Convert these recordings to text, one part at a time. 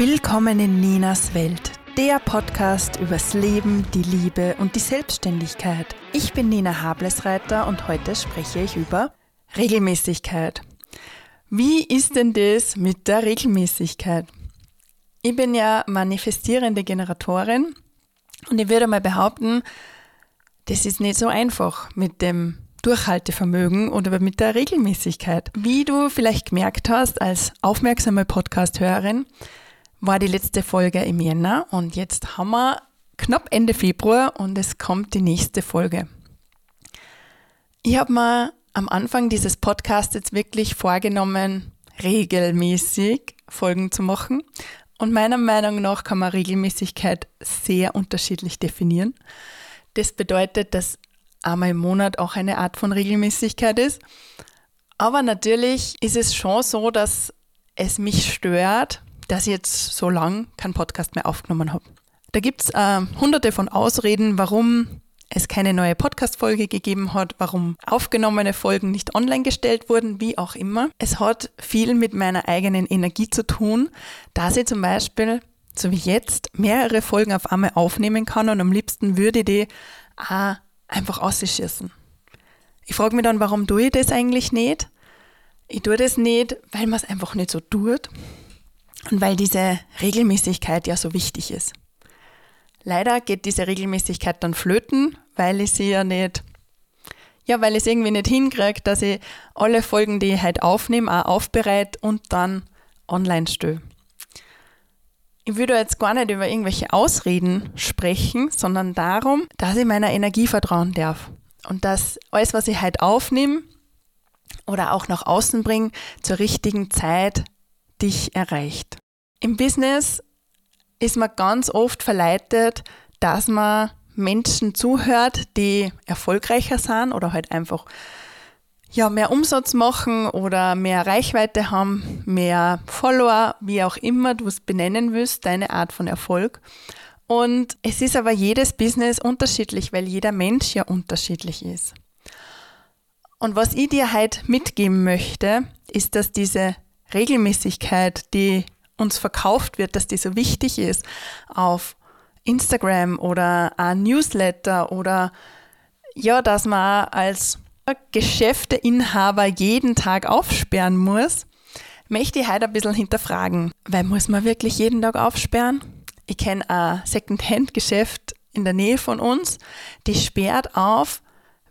Willkommen in Ninas Welt, der Podcast übers Leben, die Liebe und die Selbstständigkeit. Ich bin Nina Hablesreiter und heute spreche ich über Regelmäßigkeit. Wie ist denn das mit der Regelmäßigkeit? Ich bin ja manifestierende Generatorin und ich würde mal behaupten, das ist nicht so einfach mit dem Durchhaltevermögen oder mit der Regelmäßigkeit. Wie du vielleicht gemerkt hast als aufmerksame Podcast-Hörerin, war die letzte Folge im Jänner und jetzt haben wir knapp Ende Februar und es kommt die nächste Folge. Ich habe mir am Anfang dieses Podcasts jetzt wirklich vorgenommen, regelmäßig Folgen zu machen. Und meiner Meinung nach kann man Regelmäßigkeit sehr unterschiedlich definieren. Das bedeutet, dass einmal im Monat auch eine Art von Regelmäßigkeit ist. Aber natürlich ist es schon so, dass es mich stört, dass ich jetzt so lang keinen Podcast mehr aufgenommen habe. Da gibt es äh, hunderte von Ausreden, warum es keine neue Podcast-Folge gegeben hat, warum aufgenommene Folgen nicht online gestellt wurden, wie auch immer. Es hat viel mit meiner eigenen Energie zu tun, dass ich zum Beispiel, so wie jetzt, mehrere Folgen auf einmal aufnehmen kann und am liebsten würde ich die auch einfach ausschießen. Ich frage mich dann, warum tue ich das eigentlich nicht? Ich tue das nicht, weil man es einfach nicht so tut und weil diese Regelmäßigkeit ja so wichtig ist. Leider geht diese Regelmäßigkeit dann flöten, weil ich sie ja nicht, ja, weil ich es irgendwie nicht hinkriege, dass ich alle Folgen, die ich halt aufnehme, auch aufbereite und dann online stelle. Ich würde jetzt gar nicht über irgendwelche Ausreden sprechen, sondern darum, dass ich meiner Energie vertrauen darf. Und dass alles, was ich halt aufnehme oder auch nach außen bringe, zur richtigen Zeit dich erreicht. Im Business ist man ganz oft verleitet, dass man Menschen zuhört, die erfolgreicher sind oder halt einfach ja, mehr Umsatz machen oder mehr Reichweite haben, mehr Follower, wie auch immer du es benennen willst, deine Art von Erfolg. Und es ist aber jedes Business unterschiedlich, weil jeder Mensch ja unterschiedlich ist. Und was ich dir halt mitgeben möchte, ist, dass diese Regelmäßigkeit, die uns verkauft wird, dass die so wichtig ist auf Instagram oder ein Newsletter oder ja, dass man als Geschäfteinhaber jeden Tag aufsperren muss, möchte ich heute ein bisschen hinterfragen. Weil muss man wirklich jeden Tag aufsperren? Ich kenne ein Second-Hand-Geschäft in der Nähe von uns, die sperrt auf,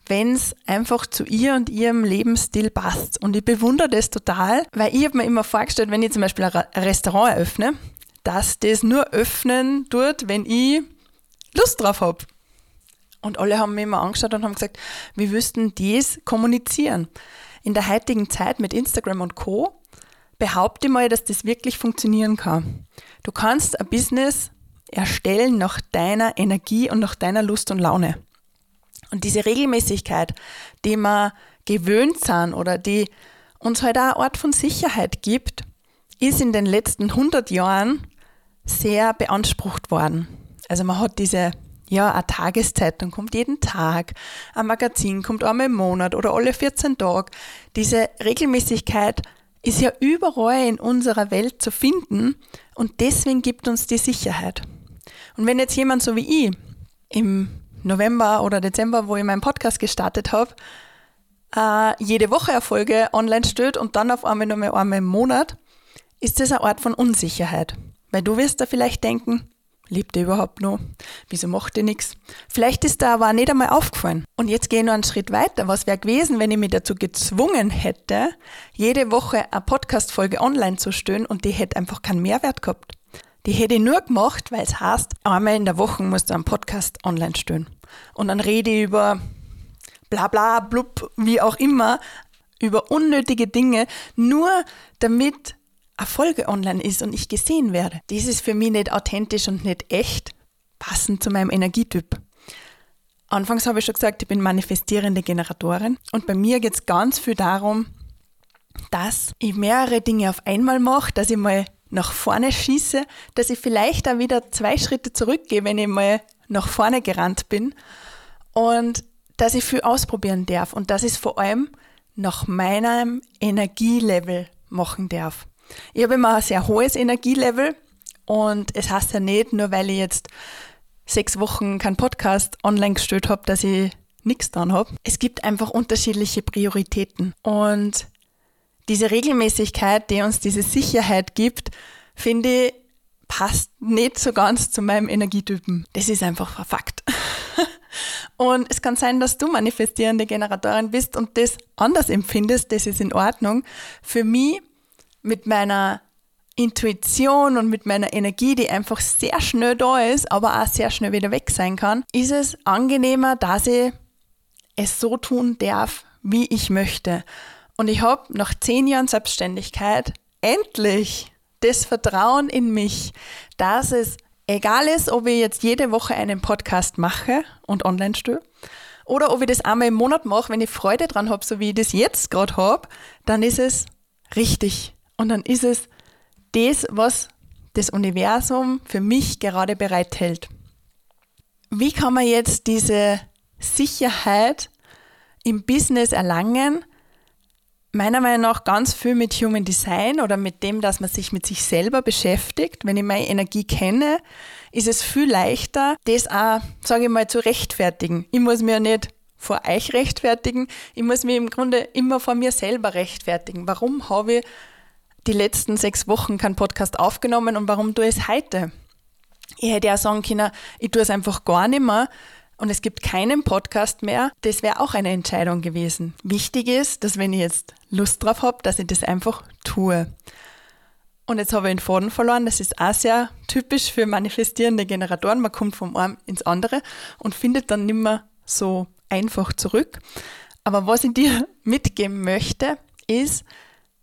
wenn es einfach zu ihr und ihrem Lebensstil passt. Und ich bewundere das total, weil ich habe mir immer vorgestellt, wenn ich zum Beispiel ein Restaurant eröffne, dass das nur öffnen tut, wenn ich Lust drauf habe. Und alle haben mir immer angeschaut und haben gesagt, wir wüssten dies kommunizieren. In der heutigen Zeit mit Instagram und Co. behaupte mal, dass das wirklich funktionieren kann. Du kannst ein Business erstellen nach deiner Energie und nach deiner Lust und Laune. Und diese Regelmäßigkeit, die wir gewöhnt sind oder die uns halt auch eine Art von Sicherheit gibt, ist in den letzten 100 Jahren sehr beansprucht worden. Also man hat diese, ja, eine Tageszeitung kommt jeden Tag, ein Magazin kommt einmal im Monat oder alle 14 Tage. Diese Regelmäßigkeit ist ja überall in unserer Welt zu finden und deswegen gibt uns die Sicherheit. Und wenn jetzt jemand so wie ich im November oder Dezember, wo ich meinen Podcast gestartet habe, äh, jede Woche Erfolge online stellt und dann auf einmal nur mehr einmal im Monat, ist das eine Art von Unsicherheit. Weil du wirst da vielleicht denken, lebt ihr überhaupt noch? Wieso macht ihr nichts? Vielleicht ist da aber nicht einmal aufgefallen. Und jetzt gehe ich noch einen Schritt weiter. Was wäre gewesen, wenn ich mich dazu gezwungen hätte, jede Woche eine Podcast-Folge online zu stellen und die hätte einfach keinen Mehrwert gehabt? Die hätte ich nur gemacht, weil es heißt, einmal in der Woche musst du einen Podcast online stellen. Und dann rede ich über bla bla, blub, wie auch immer, über unnötige Dinge, nur damit eine Folge online ist und ich gesehen werde. Das ist für mich nicht authentisch und nicht echt, passend zu meinem Energietyp. Anfangs habe ich schon gesagt, ich bin manifestierende Generatorin und bei mir geht es ganz viel darum, dass ich mehrere Dinge auf einmal mache, dass ich mal nach vorne schieße, dass ich vielleicht auch wieder zwei Schritte zurückgehe, wenn ich mal nach vorne gerannt bin und dass ich viel ausprobieren darf und dass ich es vor allem nach meinem Energielevel machen darf. Ich habe immer ein sehr hohes Energielevel Und es heißt ja nicht, nur weil ich jetzt sechs Wochen keinen Podcast online gestellt habe, dass ich nichts dran habe. Es gibt einfach unterschiedliche Prioritäten. Und diese Regelmäßigkeit, die uns diese Sicherheit gibt, finde ich, passt nicht so ganz zu meinem Energietypen. Das ist einfach ein Fakt. Und es kann sein, dass du manifestierende Generatorin bist und das anders empfindest, das ist in Ordnung. Für mich mit meiner Intuition und mit meiner Energie, die einfach sehr schnell da ist, aber auch sehr schnell wieder weg sein kann, ist es angenehmer, dass ich es so tun darf, wie ich möchte. Und ich habe nach zehn Jahren Selbstständigkeit endlich das Vertrauen in mich, dass es egal ist, ob ich jetzt jede Woche einen Podcast mache und online stehe, oder ob ich das einmal im Monat mache, wenn ich Freude dran habe, so wie ich das jetzt gerade habe, dann ist es richtig. Und dann ist es das, was das Universum für mich gerade bereithält. Wie kann man jetzt diese Sicherheit im Business erlangen, meiner Meinung nach ganz viel mit Human Design oder mit dem, dass man sich mit sich selber beschäftigt. Wenn ich meine Energie kenne, ist es viel leichter, das auch, sage ich mal, zu rechtfertigen. Ich muss mir ja nicht vor euch rechtfertigen, ich muss mir im Grunde immer vor mir selber rechtfertigen. Warum habe ich die letzten sechs Wochen keinen Podcast aufgenommen und warum tue ich es heute? Ich hätte ja sagen können, ich tue es einfach gar nicht mehr, und es gibt keinen Podcast mehr, das wäre auch eine Entscheidung gewesen. Wichtig ist, dass wenn ich jetzt Lust drauf habe, dass ich das einfach tue. Und jetzt habe ich den Faden verloren. Das ist auch sehr typisch für manifestierende Generatoren. Man kommt vom einen ins andere und findet dann nicht mehr so einfach zurück. Aber was ich dir mitgeben möchte, ist,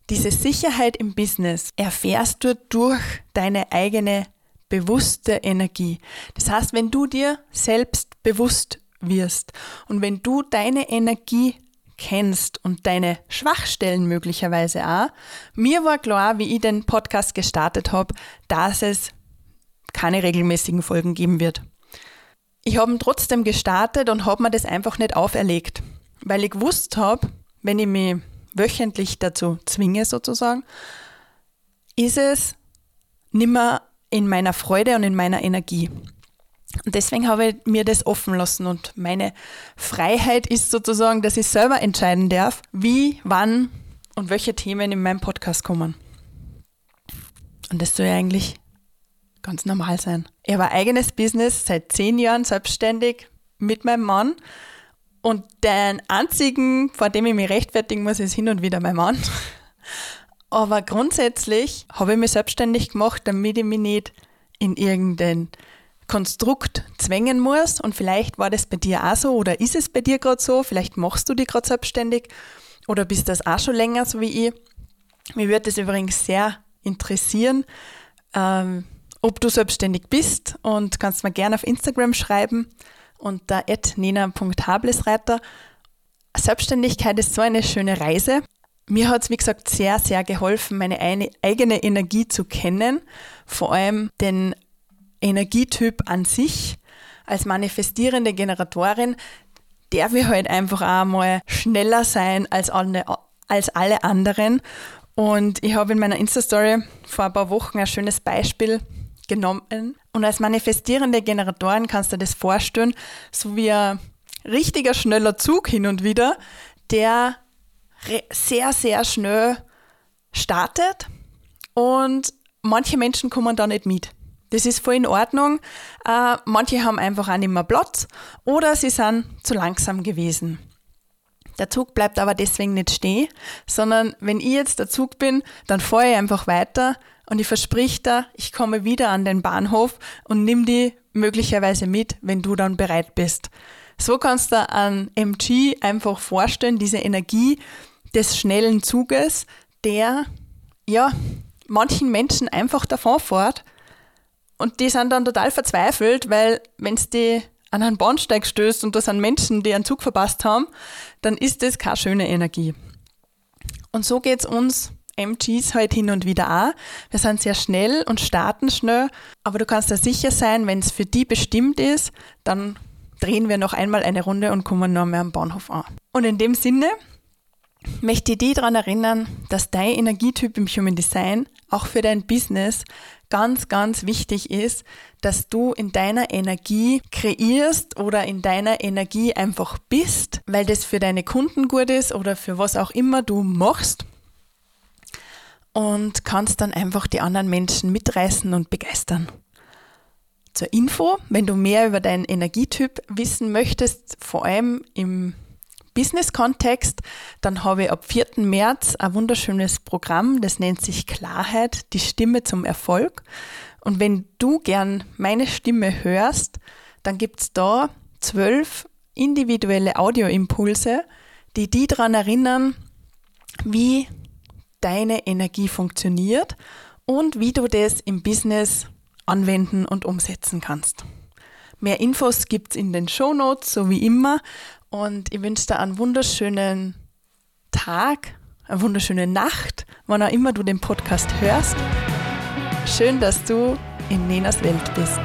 diese Sicherheit im Business erfährst du durch deine eigene bewusste Energie. Das heißt, wenn du dir selbst bewusst wirst und wenn du deine Energie kennst und deine Schwachstellen möglicherweise auch. Mir war klar, wie ich den Podcast gestartet habe, dass es keine regelmäßigen Folgen geben wird. Ich habe ihn trotzdem gestartet und habe mir das einfach nicht auferlegt, weil ich gewusst habe, wenn ich mich wöchentlich dazu zwinge sozusagen, ist es nimmer in meiner Freude und in meiner Energie. Und deswegen habe ich mir das offen lassen und meine Freiheit ist sozusagen, dass ich selber entscheiden darf, wie, wann und welche Themen in meinem Podcast kommen. Und das soll ja eigentlich ganz normal sein. Ich habe ein eigenes Business seit zehn Jahren selbstständig mit meinem Mann und den einzigen, vor dem ich mich rechtfertigen muss, ist hin und wieder mein Mann. Aber grundsätzlich habe ich mich selbstständig gemacht, damit ich mich nicht in irgendein Konstrukt zwängen muss. Und vielleicht war das bei dir auch so oder ist es bei dir gerade so. Vielleicht machst du dich gerade selbstständig oder bist das auch schon länger, so wie ich. Mir würde es übrigens sehr interessieren, ähm, ob du selbstständig bist und kannst mir gerne auf Instagram schreiben unter nena.hablesreiter. Selbstständigkeit ist so eine schöne Reise. Mir hat es, wie gesagt, sehr, sehr geholfen, meine eigene Energie zu kennen, vor allem den Energietyp an sich. Als manifestierende Generatorin darf ich halt einfach auch mal schneller sein als alle, als alle anderen. Und ich habe in meiner Insta-Story vor ein paar Wochen ein schönes Beispiel genommen. Und als manifestierende Generatorin kannst du dir das vorstellen, so wie ein richtiger schneller Zug hin und wieder, der sehr, sehr schnell startet und manche Menschen kommen da nicht mit. Das ist voll in Ordnung. Äh, manche haben einfach auch nicht mehr Platz oder sie sind zu langsam gewesen. Der Zug bleibt aber deswegen nicht stehen, sondern wenn ich jetzt der Zug bin, dann fahre ich einfach weiter und ich versprich dir, ich komme wieder an den Bahnhof und nimm die möglicherweise mit, wenn du dann bereit bist. So kannst du an MG einfach vorstellen, diese Energie des schnellen Zuges, der ja manchen Menschen einfach davon fährt und die sind dann total verzweifelt, weil wenn es die an einen Bahnsteig stößt und da sind Menschen, die einen Zug verpasst haben, dann ist das keine schöne Energie. Und so geht es uns MGs halt hin und wieder auch. Wir sind sehr schnell und starten schnell, aber du kannst da sicher sein, wenn es für die bestimmt ist, dann drehen wir noch einmal eine Runde und kommen noch mehr am Bahnhof an. Und in dem Sinne möchte ich dich daran erinnern, dass dein Energietyp im Human Design auch für dein Business ganz, ganz wichtig ist, dass du in deiner Energie kreierst oder in deiner Energie einfach bist, weil das für deine Kunden gut ist oder für was auch immer du machst und kannst dann einfach die anderen Menschen mitreißen und begeistern. Zur Info, wenn du mehr über deinen Energietyp wissen möchtest, vor allem im Business-Kontext, dann habe ich ab 4. März ein wunderschönes Programm, das nennt sich Klarheit, die Stimme zum Erfolg. Und wenn du gern meine Stimme hörst, dann gibt es da zwölf individuelle Audioimpulse, die die daran erinnern, wie deine Energie funktioniert und wie du das im Business anwenden und umsetzen kannst. Mehr Infos gibt es in den Show Notes, so wie immer. Und ich wünsche dir einen wunderschönen Tag, eine wunderschöne Nacht, wann auch immer du den Podcast hörst. Schön, dass du in Nenas Welt bist.